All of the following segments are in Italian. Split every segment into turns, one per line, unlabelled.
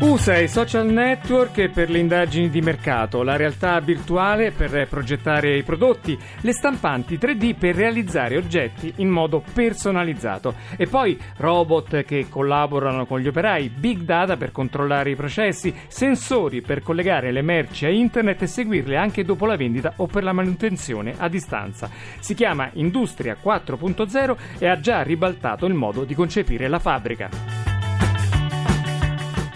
USA i social network per le indagini di mercato, la realtà virtuale per progettare i prodotti, le stampanti 3D per realizzare oggetti in modo personalizzato. E poi robot che collaborano con gli operai, big data per controllare i processi, sensori per collegare le merci a internet e seguirle anche dopo la vendita o per la manutenzione a distanza. Si chiama Industria 4.0 e ha già ribaltato il modo di concepire la fabbrica.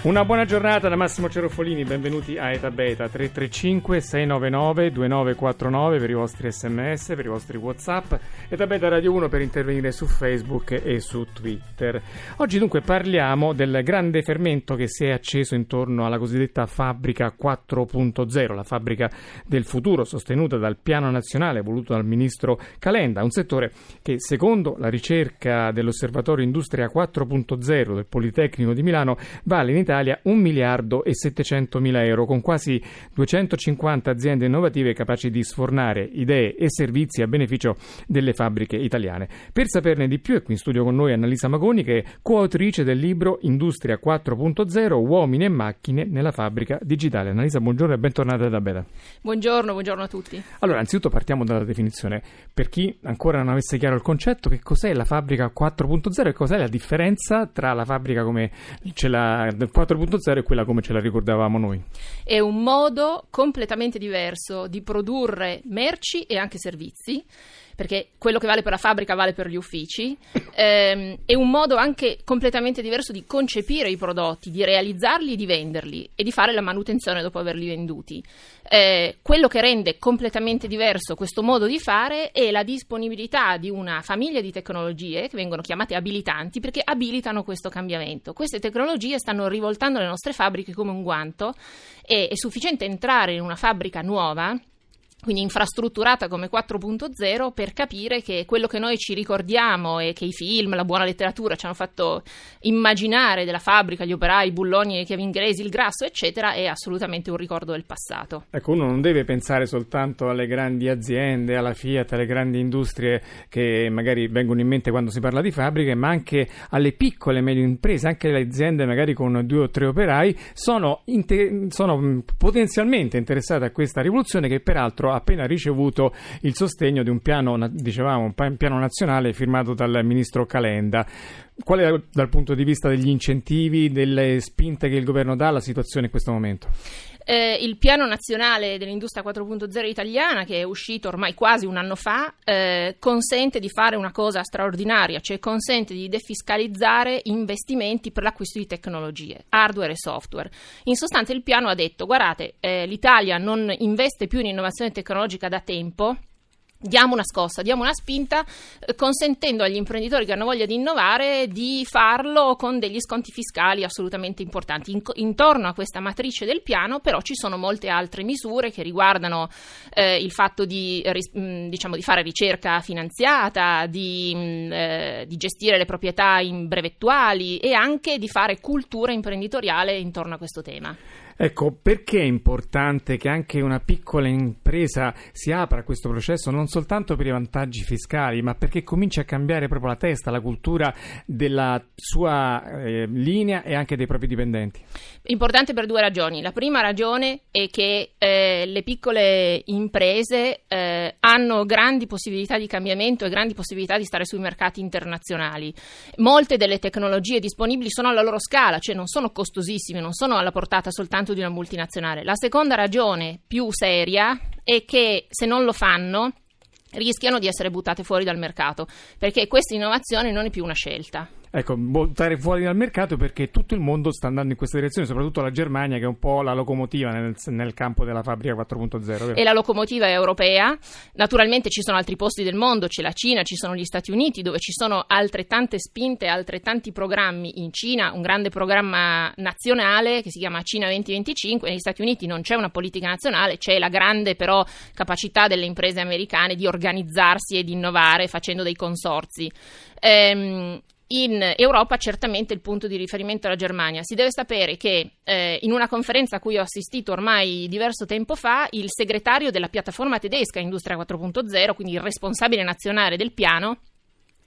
Una buona giornata da Massimo Cerofolini, benvenuti a Eta Beta. 335 699 2949 per i vostri sms, per i vostri whatsapp, Eta Beta Radio 1 per intervenire su Facebook e su Twitter. Oggi dunque parliamo del grande fermento che si è acceso intorno alla cosiddetta fabbrica 4.0, la fabbrica del futuro sostenuta dal piano nazionale voluto dal ministro Calenda, un settore che secondo la ricerca dell'osservatorio Industria 4.0 del Politecnico di Milano vale in Italia Italia 1 miliardo e 700 mila euro, con quasi 250 aziende innovative capaci di sfornare idee e servizi a beneficio delle fabbriche italiane. Per saperne di più è qui in studio con noi Annalisa Magoni, che è coautrice del libro Industria 4.0 Uomini e macchine nella fabbrica digitale. Annalisa, buongiorno e bentornata da Beta.
Buongiorno, buongiorno a tutti.
Allora, anzitutto partiamo dalla definizione. Per chi ancora non avesse chiaro il concetto, che cos'è la fabbrica 4.0 e cos'è la differenza tra la fabbrica come ce l'ha 4.0 è quella come ce la ricordavamo noi.
È un modo completamente diverso di produrre merci e anche servizi perché quello che vale per la fabbrica vale per gli uffici, ehm, è un modo anche completamente diverso di concepire i prodotti, di realizzarli di venderli e di fare la manutenzione dopo averli venduti. Eh, quello che rende completamente diverso questo modo di fare è la disponibilità di una famiglia di tecnologie che vengono chiamate abilitanti perché abilitano questo cambiamento. Queste tecnologie stanno rivoltando le nostre fabbriche come un guanto e è sufficiente entrare in una fabbrica nuova quindi infrastrutturata come 4.0 per capire che quello che noi ci ricordiamo e che i film, la buona letteratura ci hanno fatto immaginare della fabbrica, gli operai, i bulloni, i chiavi inglesi, il grasso, eccetera, è assolutamente un ricordo del passato.
Ecco, uno non deve pensare soltanto alle grandi aziende, alla Fiat, alle grandi industrie che magari vengono in mente quando si parla di fabbriche, ma anche alle piccole e medie imprese, anche le aziende magari con due o tre operai, sono, inter- sono potenzialmente interessate a questa rivoluzione che peraltro appena ricevuto il sostegno di un piano, dicevamo, un piano nazionale firmato dal ministro Calenda. Qual è dal punto di vista degli incentivi, delle spinte che il governo dà alla situazione in questo momento?
Eh, il piano nazionale dell'industria 4.0 italiana, che è uscito ormai quasi un anno fa, eh, consente di fare una cosa straordinaria, cioè consente di defiscalizzare investimenti per l'acquisto di tecnologie, hardware e software. In sostanza il piano ha detto, guardate, eh, l'Italia non investe più in innovazione tecnologica da tempo, diamo una scossa, diamo una spinta, eh, consentendo agli imprenditori che hanno voglia di innovare di farlo con degli sconti fiscali assolutamente importanti. In, intorno a questa matrice del piano, però, ci sono molte altre misure che riguardano eh, il fatto di, mh, diciamo, di, fare ricerca finanziata, di, mh, eh, di gestire le proprietà in brevettuali e anche di fare cultura imprenditoriale intorno a questo tema.
Ecco, perché è importante che anche una piccola impresa si apra a questo processo non soltanto per i vantaggi fiscali, ma perché comincia a cambiare proprio la testa, la cultura della sua eh, linea e anche dei propri dipendenti?
Importante per due ragioni. La prima ragione è che eh, le piccole imprese eh, hanno grandi possibilità di cambiamento e grandi possibilità di stare sui mercati internazionali. Molte delle tecnologie disponibili sono alla loro scala, cioè non sono costosissime, non sono alla portata soltanto soltanto di una multinazionale. La seconda ragione più seria è che se non lo fanno rischiano di essere buttate fuori dal mercato, perché questa innovazione non è più una scelta.
Ecco, buttare fuori dal mercato perché tutto il mondo sta andando in questa direzione, soprattutto la Germania che è un po' la locomotiva nel, nel campo della fabbrica 4.0. Vero?
E la locomotiva è europea. Naturalmente ci sono altri posti del mondo, c'è la Cina, ci sono gli Stati Uniti dove ci sono altrettante spinte, altrettanti programmi. In Cina un grande programma nazionale che si chiama Cina 2025, negli Stati Uniti non c'è una politica nazionale, c'è la grande però capacità delle imprese americane di organizzarsi e di innovare facendo dei consorzi. Ehm, in Europa certamente il punto di riferimento è la Germania. Si deve sapere che eh, in una conferenza a cui ho assistito ormai diverso tempo fa, il segretario della piattaforma tedesca Industria 4.0, quindi il responsabile nazionale del piano,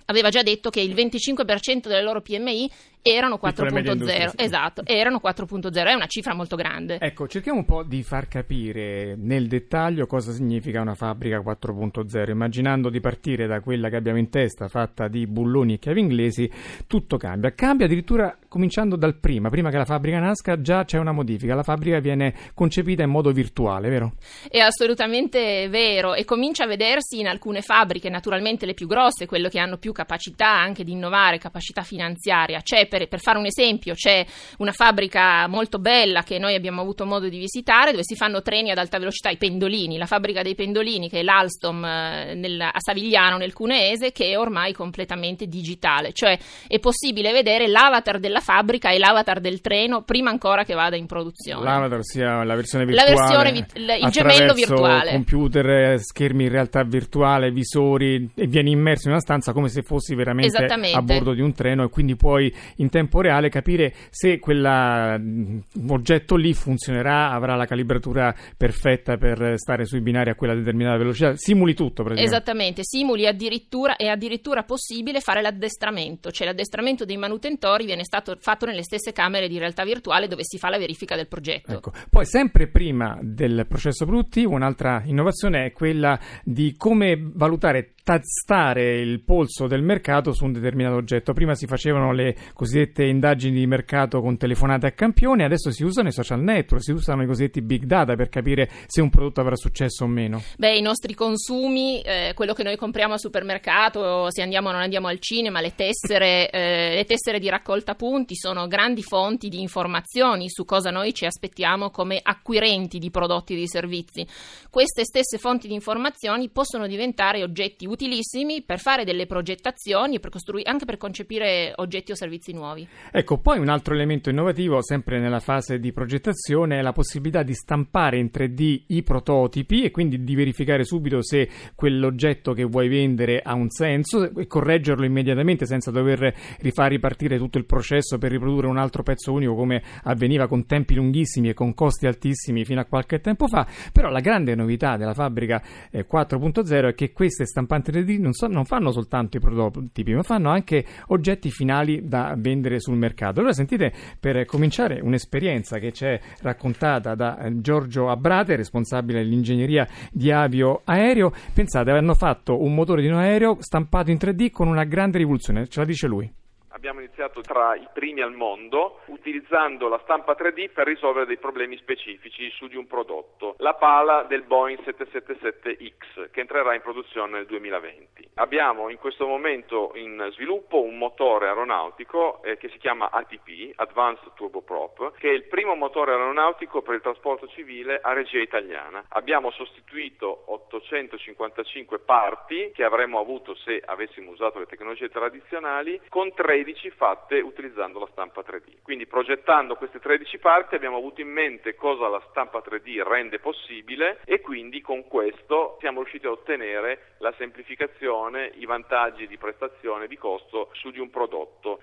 aveva già detto che il 25% delle loro PMI erano 4.0. Esatto, erano 4.0, è una cifra molto grande.
Ecco, cerchiamo un po' di far capire nel dettaglio cosa significa una fabbrica 4.0, immaginando di partire da quella che abbiamo in testa, fatta di bulloni e chiavi inglesi, tutto cambia. Cambia addirittura cominciando dal prima, prima che la fabbrica nasca già c'è una modifica, la fabbrica viene concepita in modo virtuale, vero?
È assolutamente vero e comincia a vedersi in alcune fabbriche, naturalmente le più grosse, quelle che hanno più capacità anche di innovare, capacità finanziaria. C'è per, per fare un esempio, c'è una fabbrica molto bella che noi abbiamo avuto modo di visitare dove si fanno treni ad alta velocità, i pendolini, la fabbrica dei pendolini che è l'Alstom eh, nel, a Savigliano nel Cuneese che è ormai completamente digitale, cioè è possibile vedere l'avatar della fabbrica e l'avatar del treno prima ancora che vada in produzione.
L'avatar sia la versione virtuale,
la versione vi- il gemello virtuale.
computer, schermi in realtà virtuale, visori e vieni immerso in una stanza come se fossi veramente a bordo di un treno e quindi puoi in tempo reale capire se quell'oggetto lì funzionerà, avrà la calibratura perfetta per stare sui binari a quella determinata velocità, simuli tutto praticamente.
Esattamente, simuli addirittura, è addirittura possibile fare l'addestramento, cioè l'addestramento dei manutentori viene stato fatto nelle stesse camere di realtà virtuale dove si fa la verifica del progetto.
Ecco. Poi sempre prima del processo produttivo un'altra innovazione è quella di come valutare tastare il polso del mercato su un determinato oggetto. Prima si facevano le cosiddette indagini di mercato con telefonate a campione, adesso si usano i social network, si usano i cosiddetti big data per capire se un prodotto avrà successo o meno.
Beh, i nostri consumi, eh, quello che noi compriamo al supermercato, se andiamo o non andiamo al cinema, le tessere, eh, le tessere di raccolta punti sono grandi fonti di informazioni su cosa noi ci aspettiamo come acquirenti di prodotti e di servizi. Queste stesse fonti di informazioni possono diventare oggetti utili utilissimi per fare delle progettazioni per costruire, anche per concepire oggetti o servizi nuovi.
Ecco, poi un altro elemento innovativo, sempre nella fase di progettazione, è la possibilità di stampare in 3D i prototipi e quindi di verificare subito se quell'oggetto che vuoi vendere ha un senso e correggerlo immediatamente senza dover rifare ripartire tutto il processo per riprodurre un altro pezzo unico come avveniva con tempi lunghissimi e con costi altissimi fino a qualche tempo fa. Però la grande novità della fabbrica 4.0 eh, è che queste stampanti 3D non, so, non, fanno soltanto i prototipi, ma fanno anche oggetti finali da vendere sul mercato. Allora sentite, per cominciare, un'esperienza che ci è raccontata da eh, Giorgio Abrate, responsabile dell'ingegneria di avio aereo. Pensate, hanno fatto un motore di un aereo stampato in 3D con una grande rivoluzione, ce la dice lui
abbiamo iniziato tra i primi al mondo utilizzando la stampa 3D per risolvere dei problemi specifici su di un prodotto, la pala del Boeing 777X che entrerà in produzione nel 2020. Abbiamo in questo momento in sviluppo un motore aeronautico eh, che si chiama ATP, Advanced Turboprop, che è il primo motore aeronautico per il trasporto civile a regia italiana. Abbiamo sostituito 855 parti che avremmo avuto se avessimo usato le tecnologie tradizionali con 13 13 fatte utilizzando la stampa 3D. Quindi progettando queste 13 parti abbiamo avuto in mente cosa la stampa 3D rende possibile e quindi con questo siamo riusciti a ottenere la semplificazione, i vantaggi di prestazione e di costo su di un prodotto.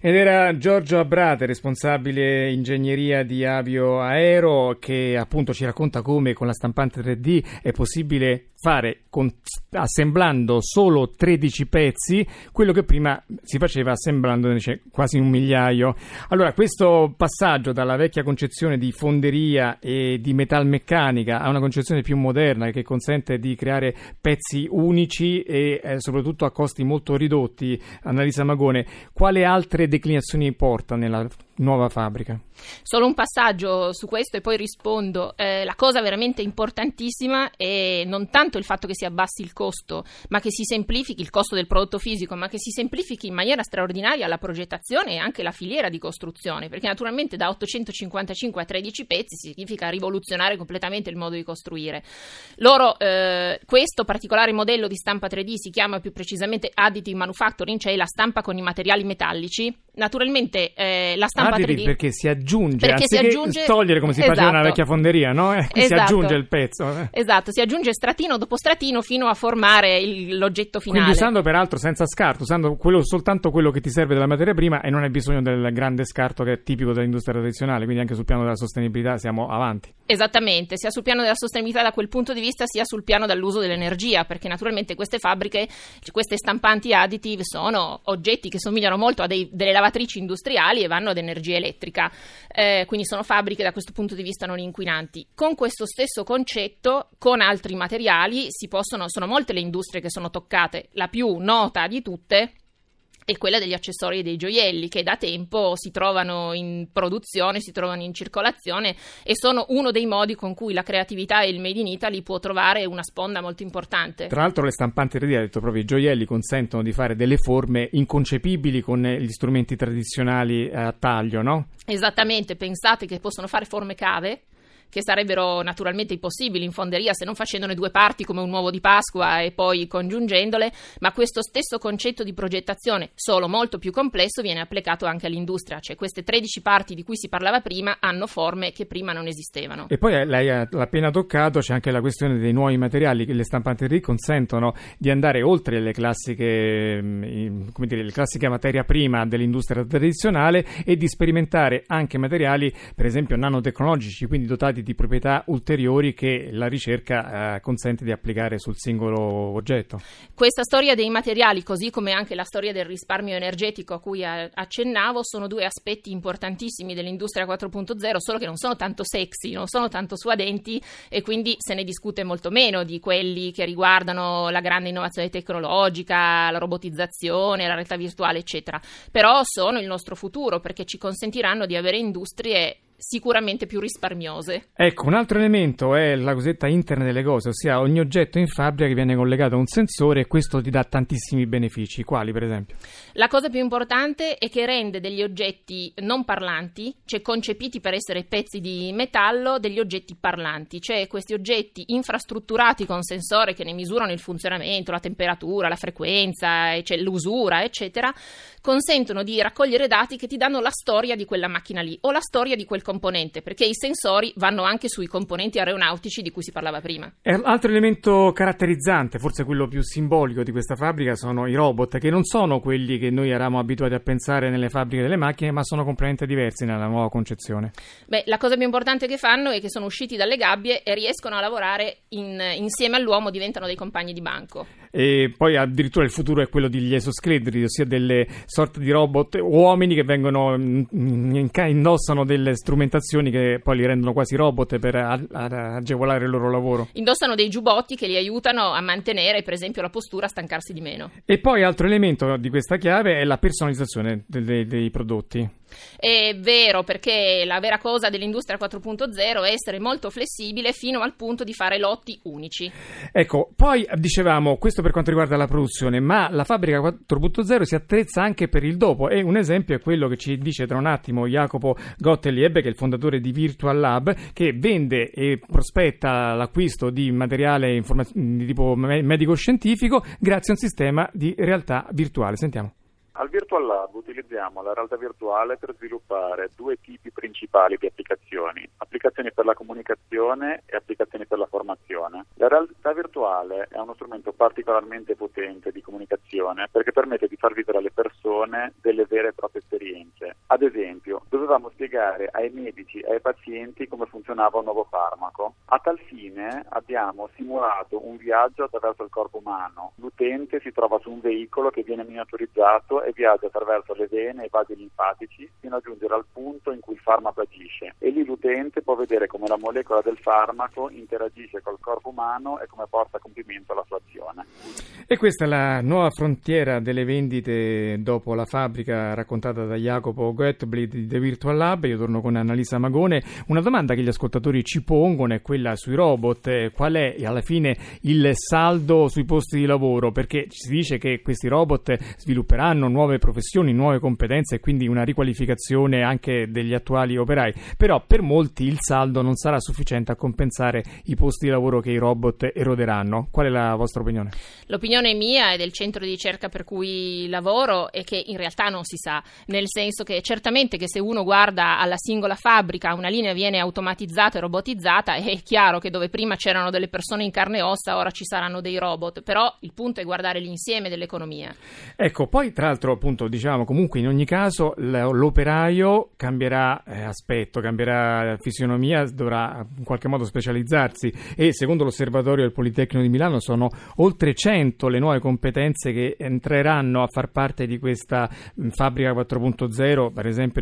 Ed era Giorgio Abrate, responsabile ingegneria di avio aero, che appunto ci racconta come con la stampante 3D è possibile fare con, assemblando solo 13 pezzi quello che prima si faceva assemblando quasi un migliaio. Allora, questo passaggio dalla vecchia concezione di fonderia e di metalmeccanica a una concezione più moderna che consente di creare pezzi unici e eh, soprattutto a costi molto ridotti, Annalisa Magone, quale altre declinazioni porta nella nuova fabbrica.
Solo un passaggio su questo e poi rispondo. Eh, la cosa veramente importantissima è non tanto il fatto che si abbassi il costo, ma che si semplifichi il costo del prodotto fisico, ma che si semplifichi in maniera straordinaria la progettazione e anche la filiera di costruzione, perché naturalmente da 855 a 13 pezzi significa rivoluzionare completamente il modo di costruire. Loro, eh, questo particolare modello di stampa 3D si chiama più precisamente additive manufacturing, cioè la stampa con i materiali metallici. Naturalmente eh, la stampa
additive
3D
perché si aggiunge,
Perché si aggiunge-
togliere come si faceva
Esatto.
nella vecchia fonderia, no? Eh, Si
Esatto.
aggiunge il pezzo. eh.
Esatto, si aggiunge stratino dopo stratino fino a formare il- l'oggetto finale.
Quindi usando peraltro senza scarto, usando quello- soltanto quello che ti serve della materia prima e non hai bisogno del grande scarto che è tipico dell'industria tradizionale, quindi anche sul piano della sostenibilità siamo avanti.
Esattamente, sia sul piano della sostenibilità da quel punto di vista, sia sul piano dell'uso dell'energia, perché naturalmente queste fabbriche, queste stampanti additive sono oggetti che somigliano molto a dei- delle lavatrici industriali e vanno ad energia elettrica, Eh, quindi sono fabbriche da questo punto di vista non inquinanti. Con questo stesso concetto, con altri materiali, si possono, sono molte le industrie che sono toccate, la più nota di tutte è quella degli accessori e dei gioielli che da tempo si trovano in produzione, si trovano in circolazione e sono uno dei modi con cui la creatività e il Made in Italy può trovare una sponda molto importante.
Tra l'altro le stampanti 3D, ha detto proprio i gioielli, consentono di fare delle forme inconcepibili con eh, gli strumenti tradizionali a taglio, no?
Esattamente, pensate che possono fare forme cave che sarebbero naturalmente impossibili in fonderia se non facendone due parti come un uovo di Pasqua e poi congiungendole, ma questo stesso concetto di progettazione, solo molto più complesso, viene applicato anche all'industria, cioè queste 13 parti di cui si parlava prima hanno forme che prima non esistevano.
E poi eh, lei ha- appena toccato, c'è anche la questione dei nuovi materiali che le stampanti 3D consentono di andare oltre le classiche, mm, come dire, le classiche materia prima dell'industria tradizionale e di sperimentare anche materiali, per esempio, nanotecnologici, quindi dotati di proprietà ulteriori che la ricerca eh, consente di applicare sul singolo oggetto.
Questa storia dei materiali, così come anche la storia del risparmio energetico a cui a- accennavo, sono due aspetti importantissimi dell'industria 4.0, solo che non sono tanto sexy, non sono tanto suadenti e quindi se ne discute molto meno di quelli che riguardano la grande innovazione tecnologica, la robotizzazione, la realtà virtuale, eccetera. Però sono il nostro futuro perché ci consentiranno di avere industrie sicuramente più risparmiose.
Ecco, un altro elemento è la cosiddetta internet delle cose, ossia ogni oggetto in fabbrica che viene collegato a un sensore e questo ti dà tantissimi benefici, quali per esempio?
La cosa più importante è che rende degli oggetti non parlanti, cioè concepiti per essere pezzi di metallo, degli oggetti parlanti, cioè questi oggetti infrastrutturati con sensore che ne misurano il funzionamento, la temperatura, la frequenza, cioè l'usura, eccetera, consentono di raccogliere dati che ti danno la storia di quella macchina lì o la storia di quel componente, perché i sensori vanno anche sui componenti aeronautici di cui si parlava prima.
E altro elemento caratterizzante, forse quello più simbolico di questa fabbrica, sono i robot, che non sono quelli che noi eravamo abituati a pensare nelle fabbriche delle macchine, ma sono completamente diversi nella nuova concezione.
Beh, la cosa più importante che fanno è che sono usciti dalle gabbie e riescono a lavorare in- insieme all'uomo, diventano dei compagni di banco.
E poi addirittura il futuro è quello degli esoscheletri, ossia delle sorte di robot uomini che vengono mm, mm, indossano delle strumentazioni che poi li rendono quasi robot per a- a- agevolare il loro lavoro.
Indossano dei giubbotti che li aiutano a mantenere, per esempio, la postura, a stancarsi di meno.
E poi altro elemento di questa chiave è la personalizzazione de- de- dei prodotti.
È vero, perché la vera cosa dell'industria 4.0 è essere molto flessibile fino al punto di fare lotti unici.
Ecco, poi dicevamo questo per quanto riguarda la produzione, ma la fabbrica 4.0 si attrezza anche per il dopo e un esempio è quello che ci dice tra un attimo Jacopo Gottlieb, che è il fondatore di Virtual Lab, che vende e prospetta l'acquisto di materiale informa- di tipo me- medico-scientifico grazie a un sistema di realtà virtuale. Sentiamo.
Al Virtual Lab utilizziamo la realtà virtuale per sviluppare due tipi principali di applicazioni, applicazioni per la comunicazione e applicazioni per la formazione. La realtà virtuale è uno strumento particolarmente potente di comunicazione perché permette di far vivere alle persone delle vere e proprie esperienze. Ad esempio, dovevamo spiegare ai medici e ai pazienti come funzionava un nuovo farmaco. A tal fine abbiamo simulato un viaggio attraverso il corpo umano. L'utente si trova su un veicolo che viene miniaturizzato e viaggia attraverso le vene e i vasi linfatici fino a giungere al punto in cui il farmaco agisce. E lì l'utente può vedere come la molecola del farmaco interagisce col corpo umano e come porta a compimento la sua azione.
E questa è la nuova frontiera delle vendite dopo la fabbrica raccontata da Jacopo Gottblied di The Virtual Lab. Io torno con Annalisa Magone. Una domanda che gli ascoltatori ci pongono è quella quella sui robot, eh, qual è alla fine il saldo sui posti di lavoro? Perché si dice che questi robot svilupperanno nuove professioni, nuove competenze e quindi una riqualificazione anche degli attuali operai, però per molti il saldo non sarà sufficiente a compensare i posti di lavoro che i robot eroderanno. Qual è la vostra opinione?
L'opinione mia e del centro di ricerca per cui lavoro è che in realtà non si sa, nel senso che certamente che se uno guarda alla singola fabbrica una linea viene automatizzata e robotizzata è chiaro che dove prima c'erano delle persone in carne e ossa, ora ci saranno dei robot, però il punto è guardare l'insieme dell'economia.
Ecco, poi tra l'altro appunto diciamo comunque in ogni caso l'operaio cambierà eh, aspetto, cambierà fisionomia, dovrà in qualche modo specializzarsi e secondo l'osservatorio del Politecnico di Milano sono oltre 100 le nuove competenze che entreranno a far parte di questa fabbrica 4.0, per esempio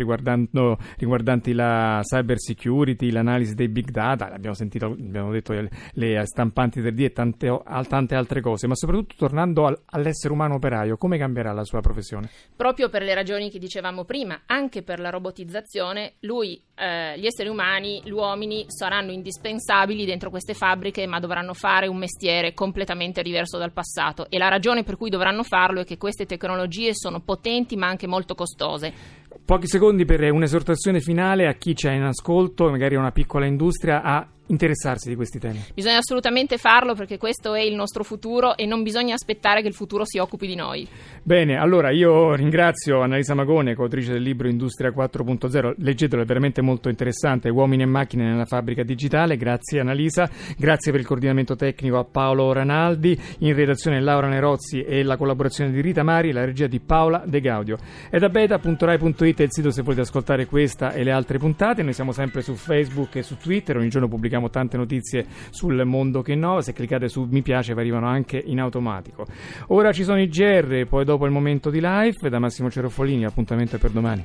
riguardanti la cyber security, l'analisi dei big data, sentito sentito, abbiamo detto, le, le stampanti 3D e tante, tante, altre cose, ma soprattutto tornando al, all'essere umano operaio, come cambierà la sua professione?
Proprio per le ragioni che dicevamo prima, anche per la robotizzazione, lui, eh, gli esseri umani, gli uomini saranno indispensabili dentro queste fabbriche, ma dovranno fare un mestiere completamente diverso dal passato e la ragione per cui dovranno farlo è che queste tecnologie sono potenti ma anche molto costose.
Pochi secondi per un'esortazione finale a chi c'è in ascolto, magari una piccola industria, a interessarsi di questi temi.
Bisogna assolutamente farlo perché questo è il nostro futuro e non bisogna aspettare che il futuro si occupi di noi.
Bene, allora io ringrazio Annalisa Magone, coautrice del libro Industria 4.0. Leggetelo, è veramente molto interessante. Uomini e macchine nella fabbrica digitale. Grazie Annalisa. Grazie per il coordinamento tecnico a Paolo Ranaldi, in redazione Laura Nerozzi e la collaborazione di Rita Mari, la regia di Paola De Gaudio. E da beta.rai.it è il sito se volete ascoltare questa e le altre puntate. Noi siamo sempre su Facebook e su Twitter, ogni giorno pubblichiamo pubblichiamo tante notizie sul mondo che innova. Se cliccate su mi piace, vi arrivano anche in automatico. Ora ci sono i GR, poi dopo il momento di live. Da Massimo Cerofolini, appuntamento per domani.